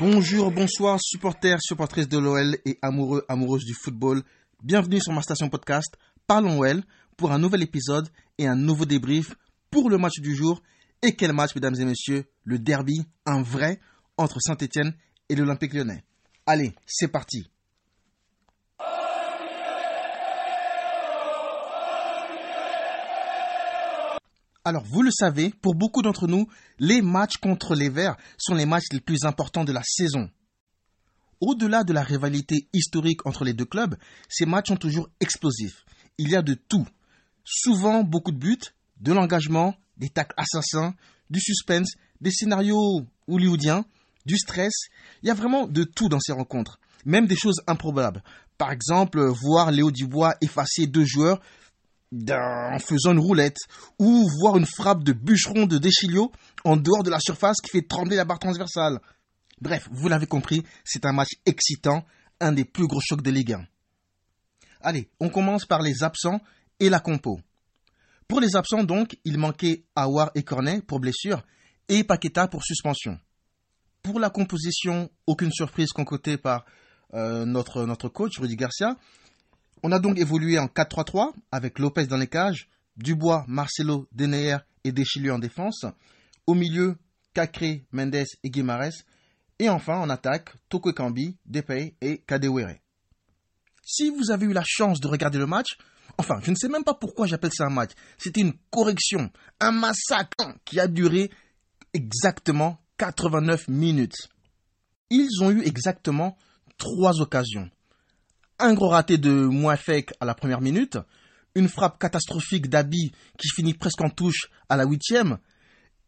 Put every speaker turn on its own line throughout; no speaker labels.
Bonjour, bonsoir, supporters, supportrices de l'OL et amoureux, amoureuses du football. Bienvenue sur ma station podcast Parlons OL pour un nouvel épisode et un nouveau débrief pour le match du jour. Et quel match, mesdames et messieurs, le derby, un vrai, entre Saint-Etienne et l'Olympique lyonnais. Allez, c'est parti. Alors, vous le savez, pour beaucoup d'entre nous, les matchs contre les Verts sont les matchs les plus importants de la saison. Au-delà de la rivalité historique entre les deux clubs, ces matchs sont toujours explosifs. Il y a de tout. Souvent beaucoup de buts, de l'engagement, des tacles assassins, du suspense, des scénarios hollywoodiens, du stress. Il y a vraiment de tout dans ces rencontres. Même des choses improbables. Par exemple, voir Léo Dubois effacer deux joueurs en faisant une roulette ou voir une frappe de bûcheron de Deschilio en dehors de la surface qui fait trembler la barre transversale. Bref, vous l'avez compris, c'est un match excitant, un des plus gros chocs de Ligue 1. Allez, on commence par les absents et la compo. Pour les absents donc, il manquait Awar et Cornet pour blessure et Paqueta pour suspension. Pour la composition, aucune surprise concoctée par euh, notre, notre coach Rudy Garcia. On a donc évolué en 4-3-3 avec Lopez dans les cages, Dubois, Marcelo, Deneyer et Deschilio en défense. Au milieu, Cacré, Mendes et Guimares. Et enfin, en attaque, Toko Kambi, Depay et Kadewere. Si vous avez eu la chance de regarder le match, enfin, je ne sais même pas pourquoi j'appelle ça un match. C'était une correction, un massacre qui a duré exactement 89 minutes. Ils ont eu exactement trois occasions un gros raté de Mouafek à la première minute, une frappe catastrophique d'Abi qui finit presque en touche à la huitième,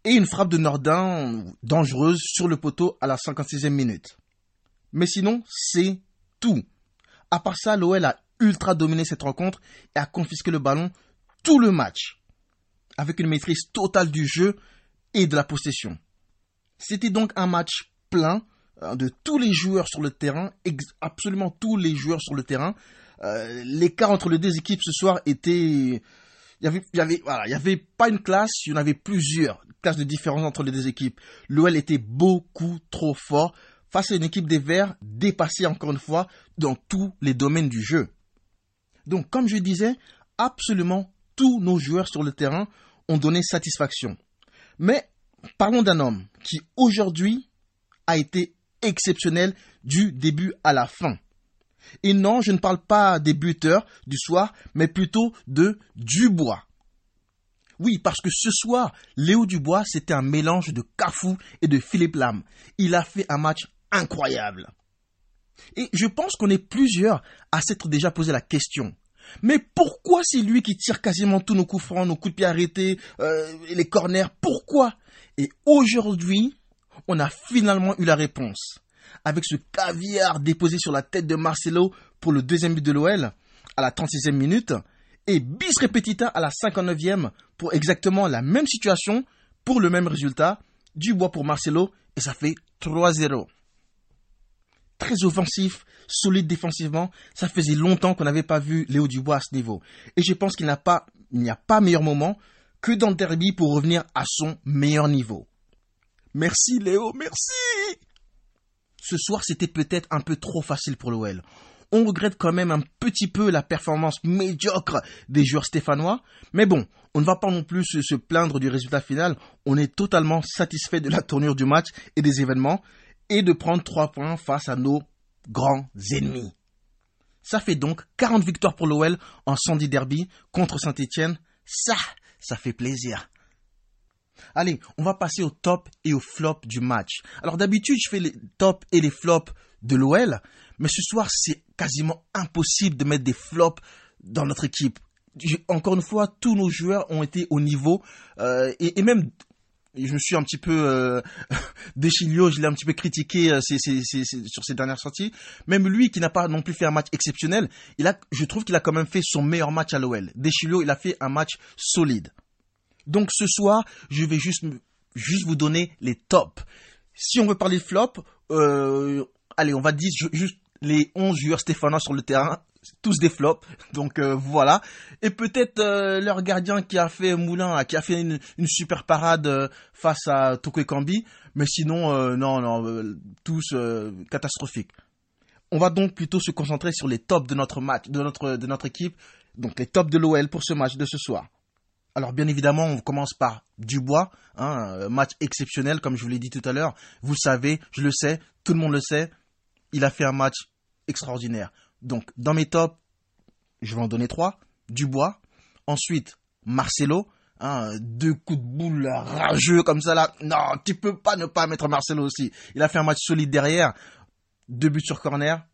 et une frappe de Nordin dangereuse sur le poteau à la 56e minute. Mais sinon, c'est tout. À part ça, l'OL a ultra dominé cette rencontre et a confisqué le ballon tout le match, avec une maîtrise totale du jeu et de la possession. C'était donc un match plein de tous les joueurs sur le terrain, absolument tous les joueurs sur le terrain. Euh, l'écart entre les deux équipes ce soir était il y avait, y avait, voilà, il y avait pas une classe, il y en avait plusieurs classes de différence entre les deux équipes. L'OL était beaucoup trop fort face à une équipe des Verts dépassée encore une fois dans tous les domaines du jeu. Donc, comme je disais, absolument tous nos joueurs sur le terrain ont donné satisfaction. Mais parlons d'un homme qui aujourd'hui a été exceptionnel du début à la fin. Et non, je ne parle pas des buteurs du soir, mais plutôt de Dubois. Oui, parce que ce soir, Léo Dubois, c'était un mélange de Cafou et de Philippe Lam. Il a fait un match incroyable. Et je pense qu'on est plusieurs à s'être déjà posé la question. Mais pourquoi c'est lui qui tire quasiment tous nos coups francs, nos coups de pied arrêtés, euh, les corners? Pourquoi? Et aujourd'hui, on a finalement eu la réponse. Avec ce caviar déposé sur la tête de Marcelo pour le deuxième but de l'OL à la 36e minute et bis repetita à la 59e pour exactement la même situation pour le même résultat. Du bois pour Marcelo et ça fait 3-0. Très offensif, solide défensivement. Ça faisait longtemps qu'on n'avait pas vu Léo Dubois à ce niveau. Et je pense qu'il n'y a pas meilleur moment que dans le derby pour revenir à son meilleur niveau. Merci Léo, merci Ce soir, c'était peut-être un peu trop facile pour l'OL. On regrette quand même un petit peu la performance médiocre des joueurs stéphanois, mais bon, on ne va pas non plus se plaindre du résultat final, on est totalement satisfait de la tournure du match et des événements, et de prendre trois points face à nos grands ennemis. Ça fait donc 40 victoires pour l'OL en 110 derby contre Saint-Etienne. Ça, ça fait plaisir. Allez, on va passer au top et au flop du match. Alors d'habitude, je fais les tops et les flops de l'OL, mais ce soir, c'est quasiment impossible de mettre des flops dans notre équipe. Encore une fois, tous nos joueurs ont été au niveau euh, et, même je me suis un petit peu euh, Deschilio, je l'ai un petit peu critiqué euh, sur ses dernières sorties. Même lui, qui n'a pas non plus fait un match exceptionnel, il a, je trouve qu'il a quand même fait son meilleur match à l'OL. Deschilio, il a fait un match solide. Donc ce soir, je vais juste, vous donner les tops. Si on veut parler flop, euh, allez, on va dire juste les 11 joueurs stéphanois sur le terrain, tous des flops. Donc euh, voilà. Et peut-être euh, leur gardien qui a fait Moulin, qui a fait une, super parade face à Toko Kambi. Mais sinon, non, non, tous catastrophiques. On va donc plutôt se concentrer sur les tops de notre match, de notre, de notre équipe, donc les tops de l'OL pour ce match de ce soir. Alors bien évidemment, on commence par Dubois, hein, match exceptionnel comme je vous l'ai dit tout à l'heure. Vous savez, je le sais, tout le monde le sait, il a fait un match extraordinaire. Donc dans mes tops, je vais en donner trois. Dubois, ensuite Marcelo, hein, deux coups de boule rageux comme ça là. Non, tu peux pas ne pas mettre Marcelo aussi. Il a fait un match solide derrière, deux buts sur corner,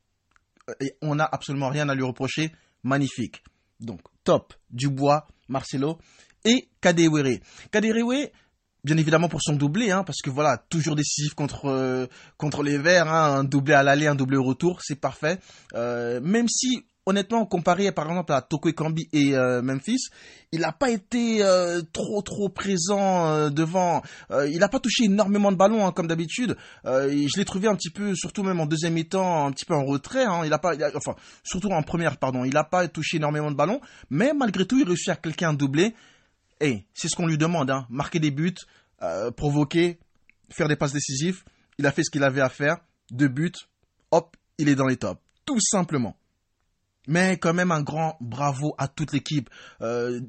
et on n'a absolument rien à lui reprocher. Magnifique. Donc top, Dubois, Marcelo et Kadewere. Kadewere, bien évidemment pour son doublé, hein, parce que voilà, toujours décisif contre euh, contre les Verts, hein, un doublé à l'aller, un doublé au retour, c'est parfait. Euh, même si honnêtement, comparé par exemple à Toko Ekambi et euh, Memphis, il n'a pas été trop trop présent devant. il n'a pas touché énormément de ballons hein, comme d'habitude. je l'ai trouvé un petit peu, surtout même en deuxième mi-temps, un petit peu en retrait. Il pas, enfin surtout en première, pardon, il n'a pas touché énormément de ballons, mais malgré tout, il réussit à quelqu'un doubler. Et c'est ce qu'on lui demande, hein, marquer des buts, provoquer, faire des passes décisives. Il a fait ce qu'il avait à faire, deux buts, hop, il est dans les tops, tout simplement. Mais quand même un grand bravo à toute l'équipe. Euh,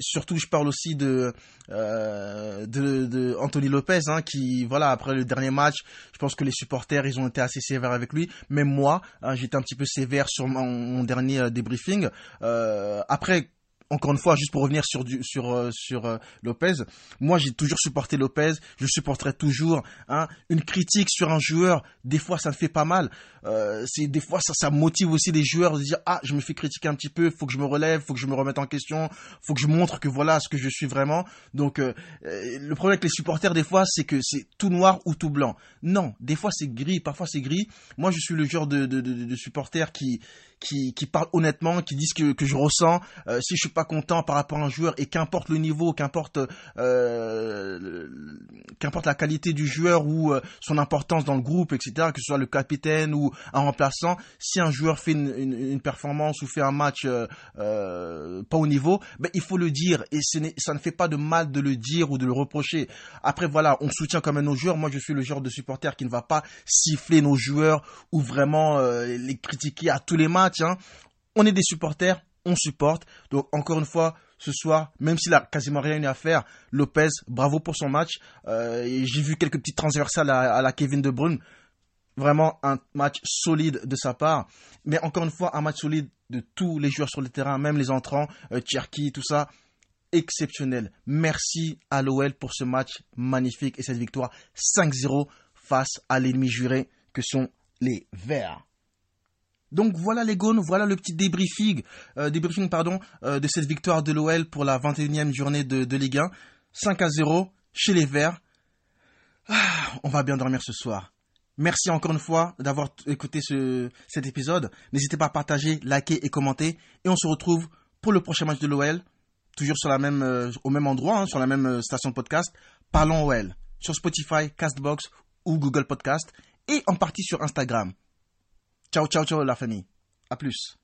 surtout, je parle aussi de, euh, Anthony Lopez, hein, qui, voilà, après le dernier match, je pense que les supporters, ils ont été assez sévères avec lui. Même moi, hein, j'étais un petit peu sévère sur mon, dernier euh, débriefing. Euh, après, encore une fois, juste pour revenir sur sur euh, sur euh, Lopez, moi j'ai toujours supporté Lopez, je supporterai toujours. Hein, une critique sur un joueur, des fois ça me fait pas mal. Euh, des fois ça ça motive aussi les joueurs de dire ah je me fais critiquer un petit peu, faut que je me relève, faut que je me remette en question, faut que je montre que voilà ce que je suis vraiment. Donc le problème avec les supporters des fois c'est que c'est tout noir ou tout blanc. Non, des fois c'est gris, parfois c'est gris. Moi je suis le genre de, de, de supporter qui qui, qui parlent honnêtement, qui disent que, que je ressens. Euh, si je suis pas content par rapport à un joueur et qu'importe le niveau, qu'importe euh, qu'importe la qualité du joueur ou euh, son importance dans le groupe, etc., que ce soit le capitaine ou un remplaçant, si un joueur fait une, performance ou fait un match pas au niveau, ben il faut le dire et ce ça ne fait pas de mal de le dire ou de le reprocher. Après voilà, on soutient quand même nos joueurs. Moi je suis le genre de supporter qui ne va pas siffler nos joueurs ou vraiment les critiquer à tous les matchs Hein. On est des supporters, on supporte. Donc encore une fois, ce soir, même s'il a quasiment rien à faire, Lopez, bravo pour son match. Euh, j'ai vu quelques petites transversales à, la Kevin De Bruyne. Vraiment un match solide de sa part. Mais encore une fois, un match solide de tous les joueurs sur le terrain, même les entrants, euh, tout ça. Exceptionnel. Merci à l'OL pour ce match magnifique et cette victoire 5-0 face à l'ennemi juré que sont les Verts. Donc voilà les gones, voilà le petit débriefing, euh, débriefing euh, de cette victoire de l'OL pour la 21e journée de, Ligue 1. 5 à 0 chez les Verts. Ah, on va bien dormir ce soir. Merci encore une fois d'avoir écouté ce, cet épisode. N'hésitez pas à partager, liker et commenter. Et on se retrouve pour le prochain match de l'OL, toujours euh, au même endroit, hein, sur la même station de podcast. Parlons OL sur Spotify, Castbox ou Google Podcast et en partie sur Instagram. Ciao, ciao, ciao la famille. À plus.